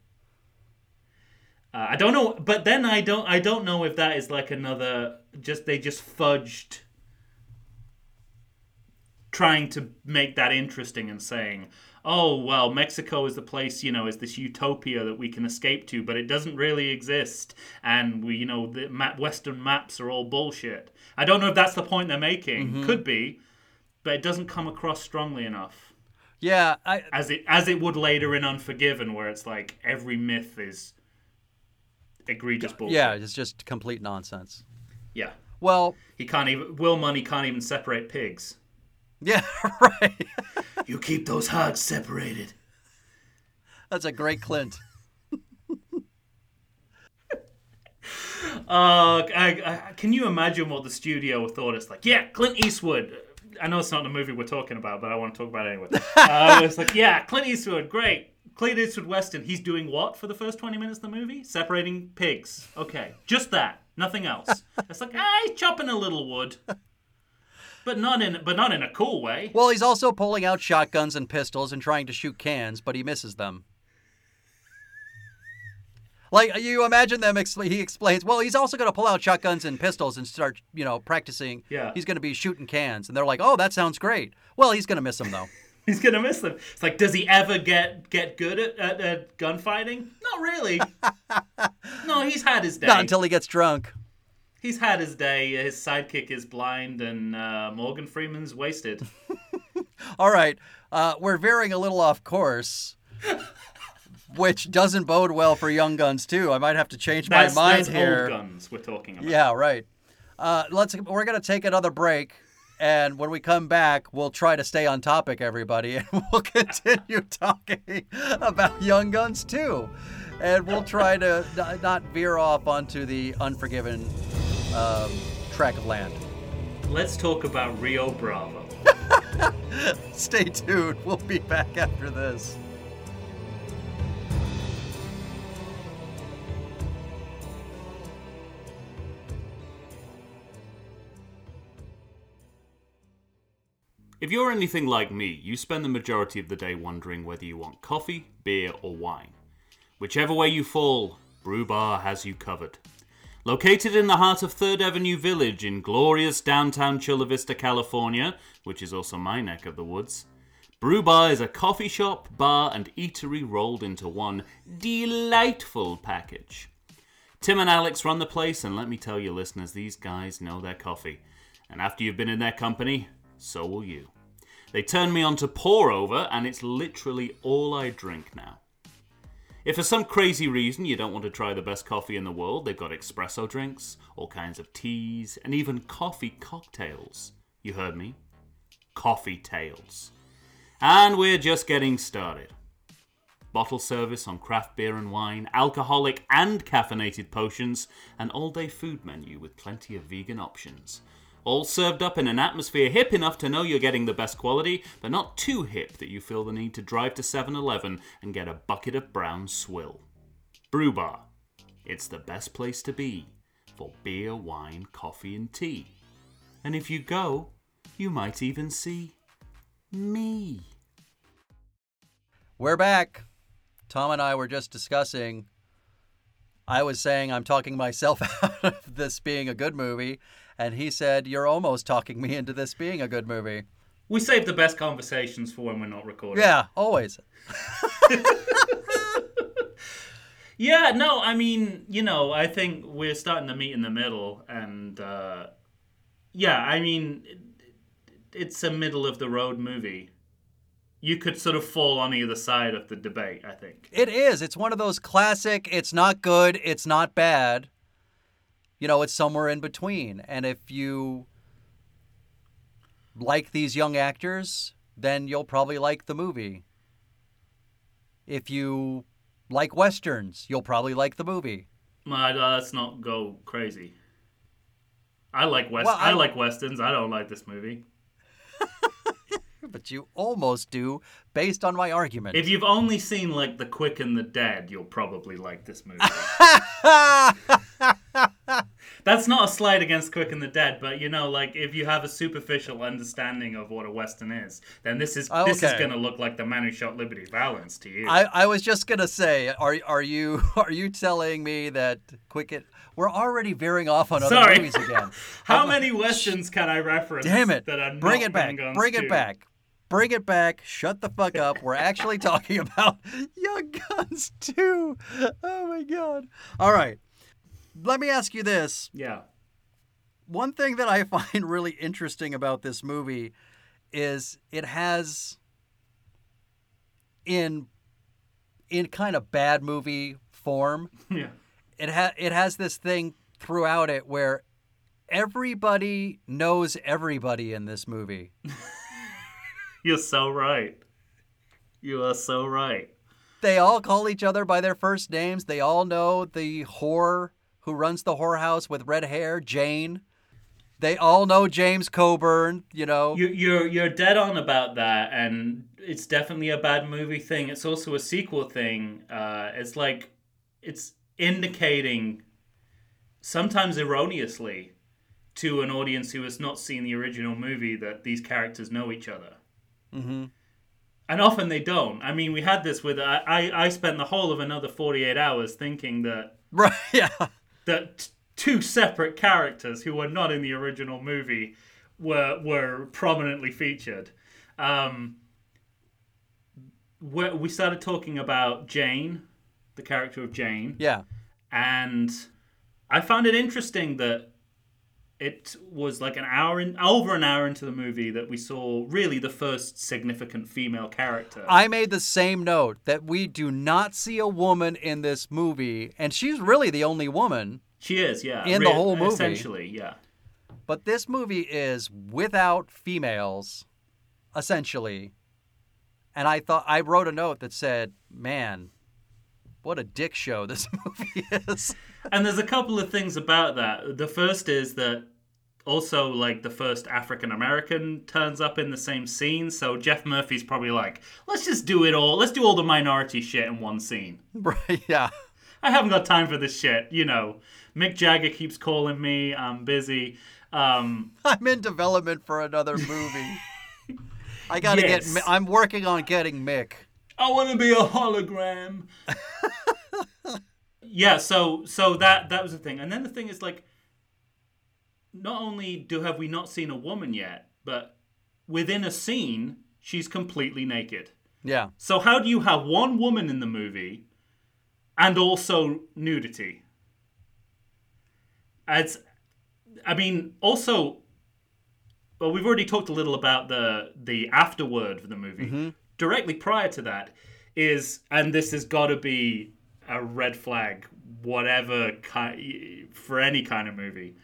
S3: uh, I don't know, but then I don't. I don't know if that is like another. Just they just fudged, trying to make that interesting and saying, "Oh well, Mexico is the place. You know, is this utopia that we can escape to, but it doesn't really exist, and we, you know, the map, Western maps are all bullshit." I don't know if that's the point they're making. Mm-hmm. Could be, but it doesn't come across strongly enough
S2: Yeah, I,
S3: as it as it would later in Unforgiven, where it's like every myth is egregious bullshit.
S2: yeah, it's just complete nonsense.
S3: Yeah.
S2: Well,
S3: He can't even. Will Munny can't even separate pigs.
S2: Yeah, (laughs) right.
S3: You keep those hogs separated.
S2: That's a great Clint.
S3: Uh, I, I, can you imagine what the studio thought? It's like, yeah, Clint Eastwood. I know it's not the movie we're talking about, but I want to talk about it anyway. Uh, it's like, yeah, Clint Eastwood, great. Clint Eastwood Western. He's doing what for the first 20 minutes of the movie? Separating pigs. Okay, just that. Nothing else. It's like, ah, he's chopping a little wood. But not in but not in a cool way.
S2: Well, he's also pulling out shotguns and pistols and trying to shoot cans, but he misses them. Like you imagine them, he explains. Well, he's also going to pull out shotguns and pistols and start, you know, practicing.
S3: Yeah.
S2: He's going to be shooting cans, and they're like, "Oh, that sounds great." Well, he's going to miss them though. (laughs)
S3: He's gonna miss them. It's like, does he ever get get good at, at, at gunfighting? Not really. (laughs) no, he's had his day.
S2: Not until he gets drunk.
S3: He's had his day. His sidekick is blind, and uh, Morgan Freeman's wasted. (laughs)
S2: All right, uh, we're veering a little off course. which doesn't bode well for Young Guns 2. I might have to change
S3: That's,
S2: my mind
S3: that's
S2: here.
S3: old guns we're talking about.
S2: Yeah, right. Uh, let's. We're gonna take another break, and when we come back, we'll try to stay on topic, everybody, (laughs) and we'll continue talking about Young Guns 2, and we'll try to not veer off onto the Unforgiven um, track of land.
S3: Let's talk about Rio Bravo. (laughs)
S2: Stay tuned. We'll be back after this.
S1: If you're anything like me, you spend the majority of the day wondering whether you want coffee, beer, or wine. Whichever way you fall, Brew Bar has you covered. Located in the heart of 3rd Avenue Village in glorious downtown Chula Vista, California, which is also my neck of the woods, Brew Bar is a coffee shop, bar, and eatery rolled into one delightful package. Tim and Alex run the place, and let me tell you, listeners, these guys know their coffee. And after you've been in their company, so will you. They turned me on to pour over, and it's literally all I drink now. If for some crazy reason you don't want to try the best coffee in the world, they've got espresso drinks, all kinds of teas, and even coffee cocktails. You heard me? Coffee tails. And we're just getting started. Bottle service on craft beer and wine, alcoholic and caffeinated potions, an all day food menu with plenty of vegan options. All served up in an atmosphere hip enough to know you're getting the best quality, but not too hip that you feel the need to drive to 7 Eleven and get a bucket of brown swill. Brew Bar. It's the best place to be for beer, wine, coffee, and tea. And if you go, you might even see me.
S2: We're back. Tom and I were just discussing. I was saying I'm talking myself (laughs) out of this being a good movie, and he said you're almost talking me into this being a good movie.
S3: We save the best conversations for when we're not recording.
S2: Yeah, always. (laughs)
S3: Yeah, no, I mean, you know, I think we're starting to meet in the middle, and uh, yeah, I mean, it's a middle of the road movie. You could sort of fall on either side of the debate, I think.
S2: It is. It's one of those classic. It's not good. It's not bad. You know, it's somewhere in between. And if you like these young actors, then you'll probably like the movie. If you like westerns, you'll probably like the movie.
S3: Uh, let's not go crazy. I like west.
S2: Well,
S3: I...
S2: I-
S3: like westerns. I don't like this movie. (laughs)
S2: But you almost do, based on my argument.
S3: If you've only seen like The Quick and the Dead, you'll probably like this movie. (laughs) That's not a slight against Quick and the Dead, but you know, like if you have a superficial understanding of what a western is, then this is
S2: Oh,
S3: this is going to look like the man who shot Liberty Valance to you.
S2: I, I was just gonna say, are are you (laughs) are you telling me that Quicket? We're already veering off on other
S3: Sorry.
S2: movies again. (laughs)
S3: How many westerns can I reference?
S2: Damn it!
S3: That are
S2: Bring it back. Bring
S3: 2?
S2: it back. Bring it back. Shut the fuck up. We're actually (laughs) talking about Young Guns 2. Oh my god. All right. Let me ask you this.
S3: Yeah.
S2: One thing that I (laughs) find really interesting about this movie is it has in in kind of bad movie form (laughs)
S3: Yeah.
S2: it ha- it has this thing throughout it where everybody knows everybody in this movie. (laughs)
S3: You're so right. You are so right.
S2: They all call each other by their first names. They all know the whore who runs the whorehouse with red hair, Jane. They all know James Coburn, you know.
S3: You, you're you're dead on about that, and it's definitely a bad movie thing. It's also a sequel thing. Uh, it's like it's indicating, sometimes erroneously, to an audience who has not seen the original movie that these characters know each other.
S2: hmm
S3: And often they don't. I mean, we had this with I. I, I spent the whole of another forty eight hours thinking that (laughs)
S2: Right, yeah.
S3: That two separate characters who were not in the original movie were were prominently featured. Um, where we started talking about Jane, the character of Jane,
S2: Yeah.
S3: and I found it interesting that it was like an hour in over an hour into the movie that we saw really the first significant female character.
S2: I made the same note that we do not see a woman in this movie, and she's really the only woman.
S3: she is, yeah,
S2: in the whole movie.
S3: essentially, yeah.
S2: But this movie is without females, essentially. And I thought I wrote a note that said, "Man, what a dick show this (laughs) movie is."
S3: And there's a couple of things about that. The first is that also like the first African American turns up in the same scene, so Geoff Murphy's probably like, let's just do it all. Let's do all the minority shit in one scene. (laughs)
S2: right? Yeah.
S3: I haven't got time for this shit. You know, Mick Jagger keeps calling me. I'm busy. Um, (laughs)
S2: I'm in development for another movie. I got to
S3: Yes.
S2: get I'm working on getting Mick.
S3: I want to be a hologram. (laughs) yeah, so so that that was the thing, and then the thing is like, not only do have we not seen a woman yet, but within a scene she's completely naked.
S2: Yeah.
S3: So how do you have one woman in the movie and also nudity? It's, I mean, also, well, we've already talked a little about the the afterword for the movie. Mm-hmm. Directly prior to that is, and this has got to be a red flag, whatever ki- for any kind of movie.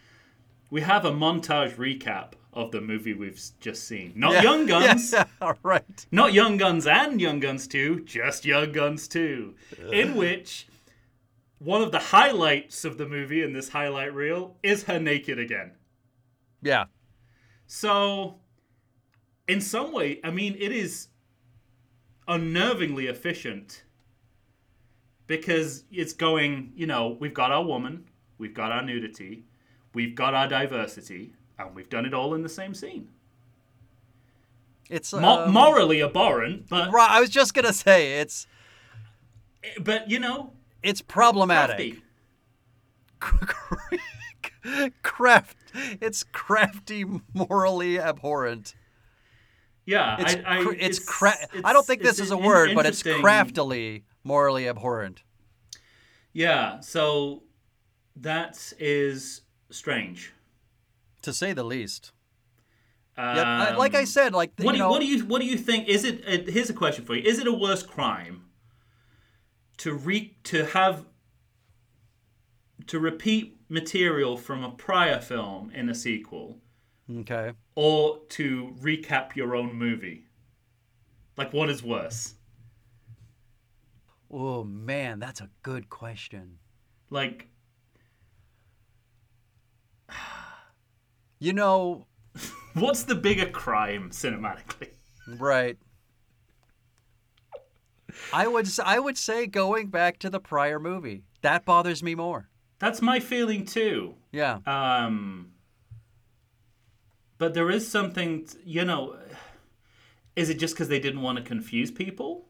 S3: We have a montage recap of the movie we've just seen. Not
S2: Yeah.
S3: Young (laughs) Guns.
S2: Yeah, (laughs) all right.
S3: Not Young Guns and Young Guns 2, just Young Guns 2, in which one of the highlights of the movie in this highlight reel is her naked again.
S2: Yeah.
S3: So, in some way, I mean, it is unnervingly efficient because it's going, you know, we've got our woman, we've got our nudity, we've got our diversity, and we've done it all in the same scene.
S2: It's
S3: Mo-
S2: um,
S3: morally abhorrent, but
S2: Right, I was just gonna say it's
S3: but you know,
S2: it's problematic. (laughs)
S3: crafty.
S2: Craft. It's crafty, morally abhorrent.
S3: Yeah,
S2: It's
S3: I, I,
S2: cr- it's, cra- I don't think this is a word, but it's craftily morally abhorrent.
S3: Yeah, so that is strange.
S2: To say the least.
S3: Um,
S2: Yeah, I- like I said, like
S3: what do
S2: you
S3: you,
S2: know,
S3: what do you what do you think? Is it? Uh, here's a question for you: Is it a worse crime to re to have to repeat material from a prior film in a sequel,
S2: Okay.
S3: or to recap your own movie? Like, what is worse?
S2: Oh man, that's a good question.
S3: Like, (sighs)
S2: You know,
S3: what's the bigger crime cinematically?
S2: right. I would I would say going back to the prior movie. That bothers me more.
S3: That's my feeling too.
S2: Yeah.
S3: Um, but there is something, you know. Is it just because they didn't want to confuse people?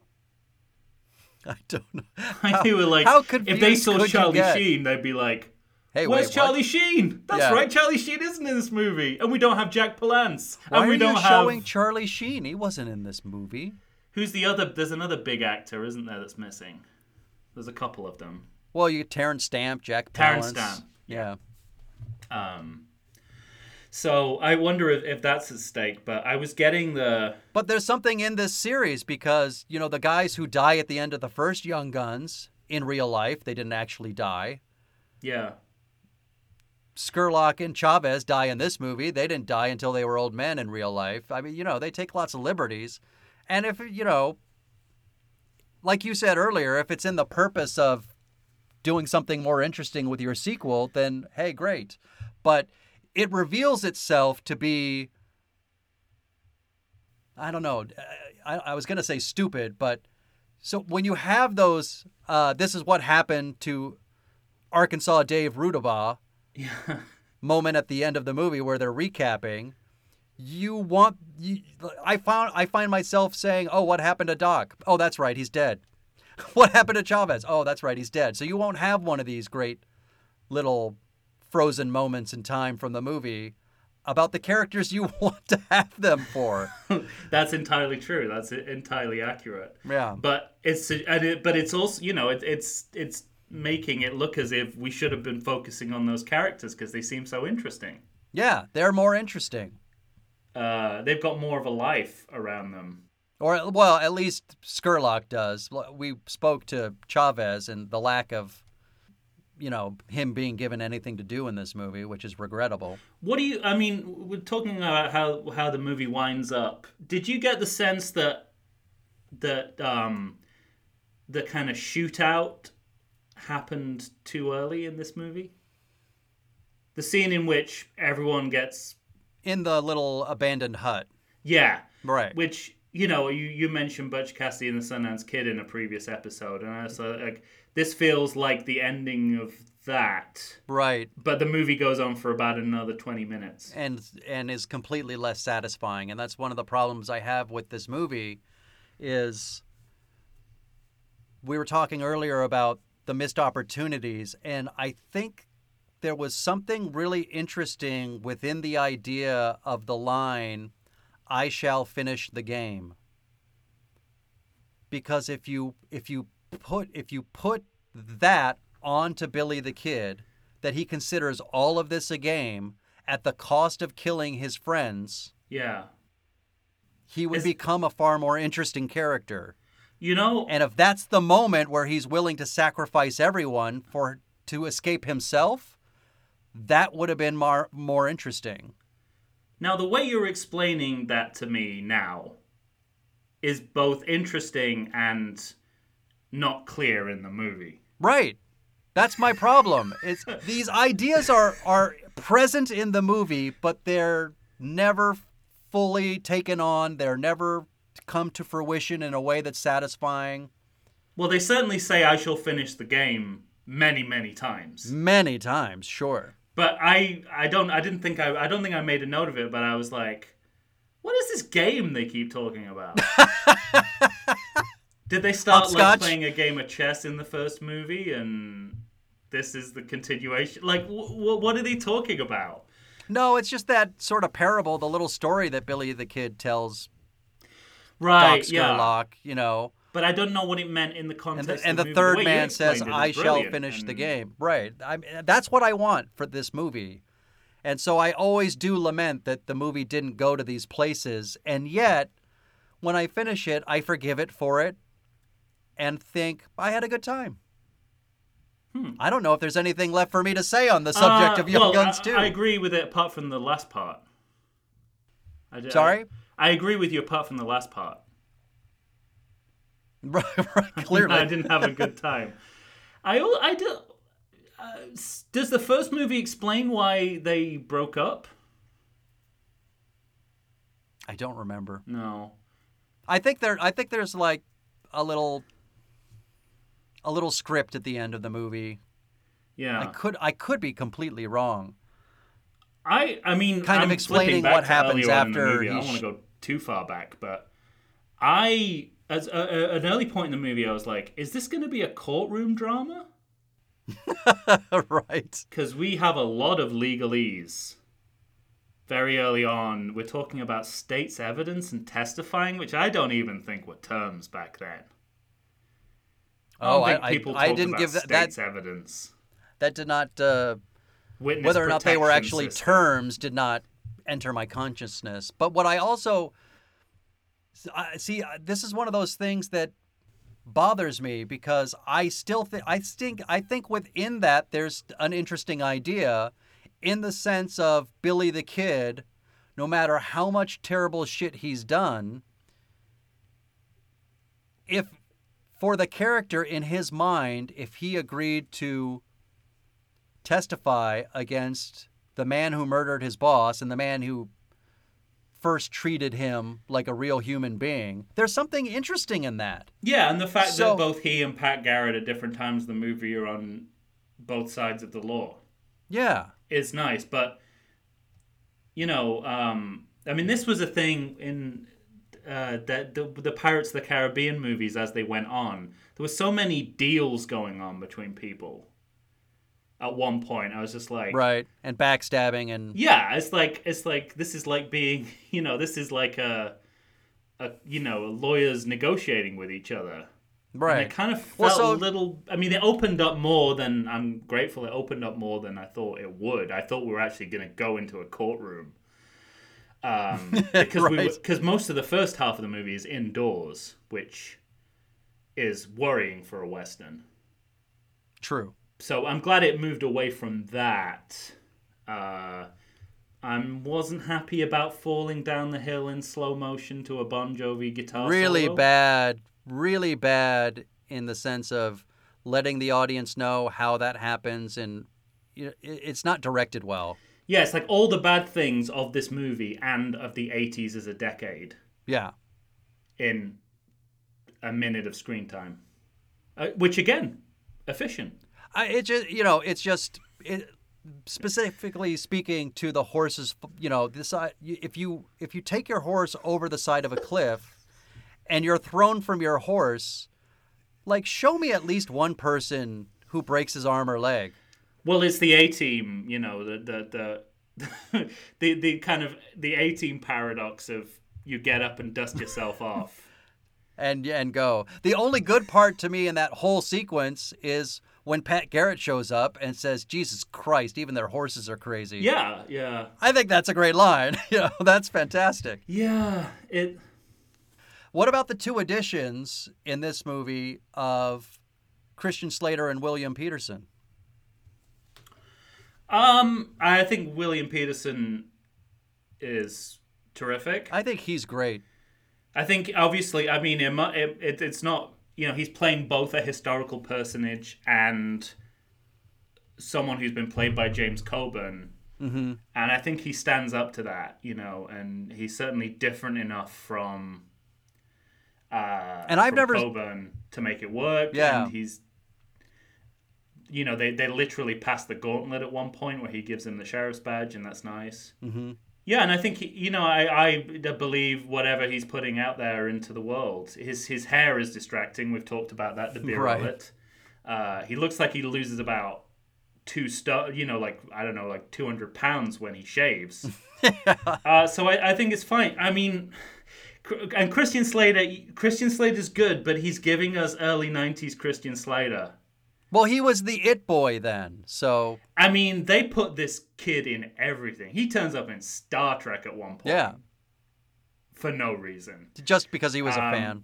S2: I don't know. (laughs)
S3: I they were like,
S2: how
S3: if they saw Charlie? Sheen, they'd be like,
S2: Hey,
S3: "Where's
S2: wait,
S3: Charlie Sheen? That's
S2: Yeah.
S3: right, Charlie Sheen isn't in this movie, and we don't have Jack Palance,
S2: What? Why
S3: and we
S2: are
S3: don't
S2: you
S3: have
S2: showing Charlie Sheen? He wasn't in this movie.
S3: who's the other. There's another big actor, isn't there? That's missing. There's a couple of them.
S2: Well, you get Terence Stamp, Jack
S3: Terence
S2: Palance.
S3: Stamp,
S2: Yeah.
S3: Um, so I wonder if, if that's at stake. But I was getting the
S2: But there's something in this series because, you know, the guys who die at the end of the first Young Guns in real life, they didn't actually die.
S3: yeah.
S2: Scurlock and Chavez die in this movie. They didn't die until they were old men in real life. I mean, you know, they take lots of liberties. And if, you know, like you said earlier, if it's in the purpose of doing something more interesting with your sequel, then hey, great. But it reveals itself to be, I don't know, I, I was going to say stupid, but so when you have those, uh, this is what happened to Arkansas Dave Rudabaugh
S3: Yeah.
S2: moment at the end of the movie where they're recapping you want you, i found i find myself saying oh what happened to doc oh that's right he's dead (laughs) what happened to chavez oh that's right he's dead so you won't have one of these great little frozen moments in time from the movie about the characters you (laughs) want to have them for (laughs)
S3: That's entirely true. That's entirely accurate.
S2: yeah
S3: But it's and it, but it's also you know it, it's it's making it look as if we should have been focusing on those characters because they seem so interesting.
S2: Yeah, they're more interesting.
S3: Uh, they've got more of a life around them.
S2: Or, well, at least Scurlock does. We spoke to Chavez and the lack of, you know, him being given anything to do in this movie, which is regrettable.
S3: What do you? I mean, we're talking about how how the movie winds up. Did you get the sense that that um, the kind of shootout happened too early in this movie? The scene in which everyone gets
S2: In the little abandoned hut.
S3: yeah,
S2: Right.
S3: which you know you you mentioned Butch Cassidy and the Sundance Kid in a previous episode, and I was like, this feels like the ending of that.
S2: Right.
S3: But the movie goes on for about another twenty minutes.
S2: and and is completely less satisfying and that's one of the problems i have with this movie is we were talking earlier about the missed opportunities. And i think there was something really interesting within the idea of the line i shall finish the game. Because if you if you put if you put that onto billy the kid that he considers all of this a game at the cost of killing his friends,
S3: Yeah,
S2: he would
S3: Is-
S2: become a far more interesting character.
S3: You know,
S2: And if that's the moment where he's willing to sacrifice everyone for to escape himself, that would have been more more interesting.
S3: Now, the way you're explaining that to me now is both interesting and not clear in the movie.
S2: Right. That's my problem. It's (laughs) these ideas are are present in the movie, but they're never fully taken on. They're never come to fruition in a way that's satisfying.
S3: Well, they certainly say I shall finish the game many, many times.
S2: Many times, sure.
S3: But I, I don't, I didn't think I, I don't think I made a note of it. But I was like, what is this game they keep talking about? (laughs) Did they start like playing a game of chess in the first movie, and this is the continuation? Like, w- w- what are they talking about?
S2: No, it's just that sort of parable, the little story that Billy the Kid tells
S3: Right,
S2: Doc
S3: yeah.
S2: You know.
S3: But I don't know what it meant in the
S2: And
S3: context.
S2: the, and the third man says, I shall finish the game. Right. I that's what I want for this movie. And so I always do lament that the movie didn't go to these places. And yet, when I finish it, I forgive it for it and think, I had a good time. Hmm. I don't know if there's anything left for me to say on the subject
S3: Uh,
S2: of Young
S3: well,
S2: Guns
S3: I. I agree with it apart from the last part. I
S2: Sorry?
S3: I, agree with you apart from the last part. (laughs)
S2: right, right, (laughs) clearly.
S3: I didn't have a good time. I I do. Uh, does the first movie explain why they broke up?
S2: I don't remember.
S3: No.
S2: I think there I think there's like a little a little script at the end of the movie.
S3: Yeah.
S2: I could I could be completely wrong.
S3: I I mean,
S2: Kind of
S3: I'm
S2: explaining what happens after.
S3: I don't want to go too far back, but I as a, a, an early point in the movie, I was like, is this going to be a courtroom drama? (laughs)
S2: right.
S3: Because we have a lot of legalese. Very early on, we're talking about state's evidence and testifying, which I don't even think were terms back then. I
S2: Oh, I, I,
S3: people
S2: I didn't give that that,
S3: state's evidence.
S2: that did not uh,
S3: Witness
S2: whether or not they were actually
S3: system.
S2: terms did not enter my consciousness. But what I also see this is one of those things that bothers me because I still think I think I think within that there's an interesting idea in the sense of Billy the Kid no matter how much terrible shit he's done if for the character in his mind if he agreed to testify against the man who murdered his boss and the man who first treated him like a real human being. There's something interesting in that.
S3: Yeah, and the fact
S2: So-
S3: that both he and Pat Garrett at different times in the movie are on both sides of the law
S2: Yeah.
S3: is nice. But you know, um, I mean, this was a thing in uh, that the, the Pirates of the Caribbean movies as they went on. There were so many deals going on between people. At one point, I was just like,
S2: Right. And backstabbing and
S3: Yeah, it's like it's like this is like being, (laughs) you know, this is like a, a you know, lawyers negotiating with each other.
S2: Right.
S3: And it kind of
S2: Well,
S3: felt
S2: so-
S3: a little. I mean, it opened up more than I'm grateful. It opened up more than I thought it would. I thought we were actually going to go into a courtroom. Um, (laughs) because we because most of the first half of the movie is indoors, which is worrying for a western.
S2: True.
S3: So I'm glad it moved away from that. Uh, I wasn't happy about falling down the hill in slow motion to a Bon Jovi guitar
S2: really
S3: solo.
S2: bad, really bad in the sense of letting the audience know how that happens, and you know, it- it's not directed well.
S3: Yeah, it's like all the bad things of this movie and of the 80s as a decade
S2: Yeah,
S3: in a minute of screen time. Uh, which, again, efficient.
S2: I, it just you know, it's just it, specifically speaking to the horses. You know, this if you if you take your horse over the side of a cliff, and you're thrown from your horse, like show me at least one person who breaks his arm or leg.
S3: Well, it's the A team, you know, the the the (laughs) the, the kind of the A team paradox of you get up and dust yourself (laughs) off.
S2: and and go. The only good part to me in that whole sequence is when Pat Garrett shows up and says, "Jesus Christ, even their horses are crazy."
S3: Yeah, yeah,
S2: I think that's a great line. (laughs) you know, that's fantastic.
S3: yeah. It
S2: What about the two additions in this movie of Christian Slater and William Petersen?
S3: um, I think William Petersen is terrific.
S2: I think he's great.
S3: I think obviously, I mean, it, it, it, it's not you know he's playing both a historical personage and someone who's been played by James Coburn, mm-hmm. and I think he stands up to that, you know, and he's certainly different enough from. Uh,
S2: And I've never-
S3: Coburn to make it work.
S2: Yeah.
S3: and he's. You know, they, they literally pass the gauntlet at one point where he gives him the sheriff's badge, and that's nice.
S2: Mm-hmm.
S3: Yeah, and I think you know I, I believe whatever he's putting out there into the world. His his hair is distracting. We've talked about that. The beer
S2: Right.
S3: Uh, he looks like he loses about two stu- You know, like I don't know, like two hundred pounds when he shaves. (laughs) uh, so I, I think it's fine. I mean, and Christian Slater. Christian Slater's good, but he's giving us early '90s Christian Slater.
S2: Well, he was the it boy then, so
S3: I mean, they put this kid in everything. He turns up in Star Trek at one point.
S2: yeah,
S3: For no reason.
S2: just because he was a
S3: Um,
S2: fan.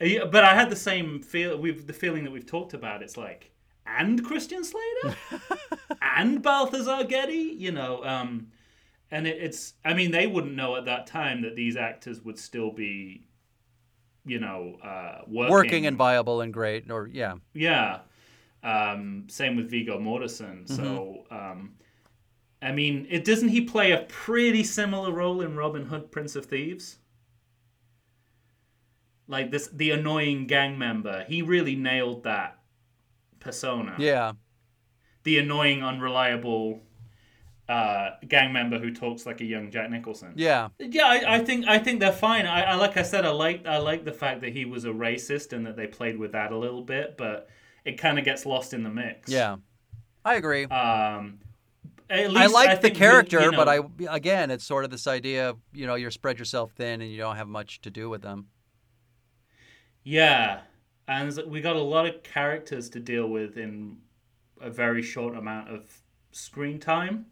S3: Yeah, but I had the same feel. We've the feeling that we've talked about. It's like, and Christian Slater, (laughs) and Balthazar Getty. You know, um, and it, it's. I mean, they wouldn't know at that time that these actors would still be, you know, uh, working.
S2: Working and viable and great, or yeah,
S3: Yeah. Um, same with Viggo Mortensen. So, um, I mean, it doesn't he play a pretty similar role in Robin Hood, Prince of Thieves? Like this, the annoying gang member. He really nailed that persona.
S2: yeah,
S3: The annoying, unreliable uh, gang member who talks like a young Jack Nicholson.
S2: yeah.
S3: Yeah, I, I think I think they're fine. I, I like I said, I like I like the fact that he was a racist and that they played with that a little bit, but it kind of gets lost in the mix.
S2: Yeah, I agree.
S3: Um, at least
S2: I like the
S3: think we-
S2: character,
S3: you know-
S2: but I again, it's sort of this idea of you know you're spread yourself thin and you don't have much to do with them.
S3: yeah, and we got a lot of characters to deal with in a very short amount of screen time.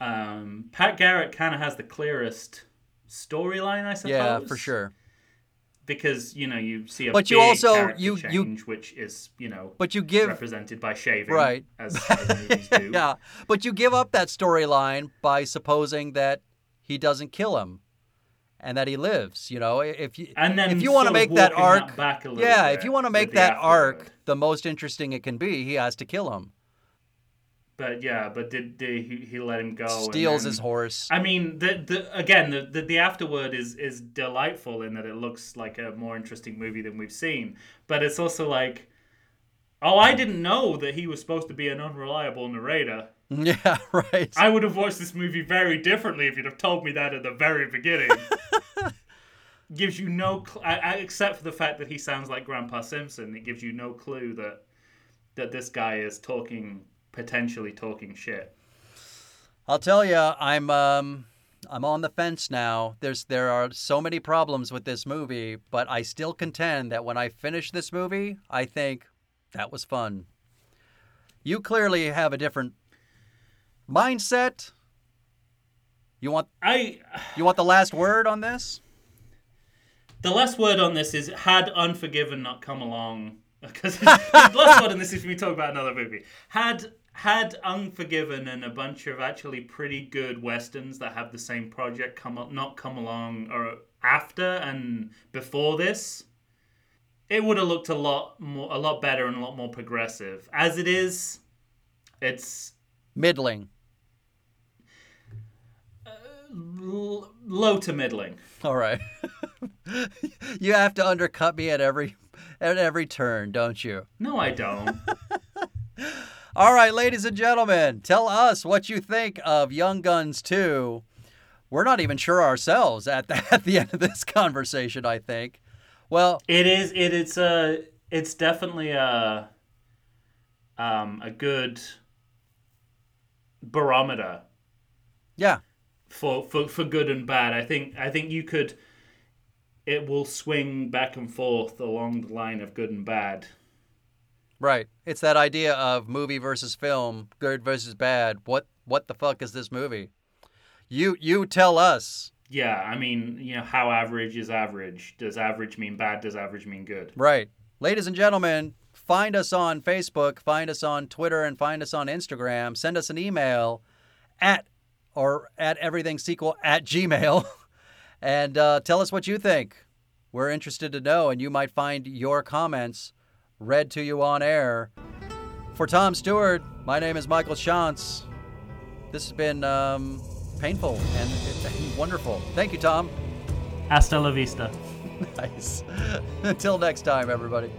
S3: Um, Pat Garrett kind of has the clearest storyline, I suppose.
S2: Yeah, for sure.
S3: Because you know you see a
S2: But you
S3: big
S2: also- you- you-
S3: change, which is you know
S2: But you give
S3: represented by shaving,
S2: Right.
S3: As, (laughs) as movies do.
S2: yeah, but you give up that storyline by supposing that he doesn't kill him and that he lives. You know, if you
S3: And then
S2: if you want to make that arc,
S3: back a little
S2: yeah,
S3: bit
S2: if you want to make that arc the most interesting it can be, he has to kill him.
S3: But yeah, but did, did he, he let him go? and
S2: Steals
S3: then-
S2: his horse.
S3: I mean, the the again, the, the the afterword is is delightful in that it looks like a more interesting movie than we've seen, but it's also like, oh, I didn't know that he was supposed to be an unreliable narrator. (laughs)
S2: yeah, right.
S3: I would have watched this movie very differently if you'd have told me that at the very beginning. (laughs) gives you no, cl- I, I, except for the fact that he sounds like Grandpa Simpson. It gives you no clue that that this guy is talking potentially talking shit.
S2: I'll tell you, I'm um, I'm on the fence now. There's there are so many problems with this movie, but I still contend that when I finish this movie, I think that was fun. You clearly have a different mindset. You want
S3: I
S2: you want the last word on this?
S3: the last word on this is had Unforgiven not come along (laughs) because (laughs) the last word on this is we talk about another movie. Had had Unforgiven and a bunch of actually pretty good westerns that have the same project come up not come along or after and before this, it would have looked a lot more a lot better and a lot more progressive. As it is, it's
S2: Middling.
S3: Uh, l- low to middling.
S2: All right. (laughs) you have to undercut me at every at every turn, don't you?
S3: No, I don't. (laughs)
S2: All right, ladies and gentlemen, tell us what you think of Young Guns 2. We're not even sure ourselves at the, (laughs) at the end of this conversation, I think. Well,
S3: It is. It, it's a. It's definitely a. Um, a good barometer
S2: yeah,
S3: for, for for good and bad. I think. I think you could. It will swing back and forth along the line of good and bad.
S2: Right. It's that idea of movie versus film, good versus bad. What what the fuck is this movie? You you tell us.
S3: Yeah, I mean, you know, how average is average? Does average mean bad? Does average mean good?
S2: Right. Ladies and gentlemen, find us on Facebook, find us on Twitter, and find us on Instagram. Send us an email at or at everything sequel at gmail (laughs) and uh, tell us what you think. We're interested to know, and you might find your comments read to you on air. For Tom Stewart, my name is Michael Shantz. This has been um, painful and, and wonderful. Thank you, Tom.
S3: Hasta la vista. (laughs)
S2: Nice. (laughs) Until next time, everybody.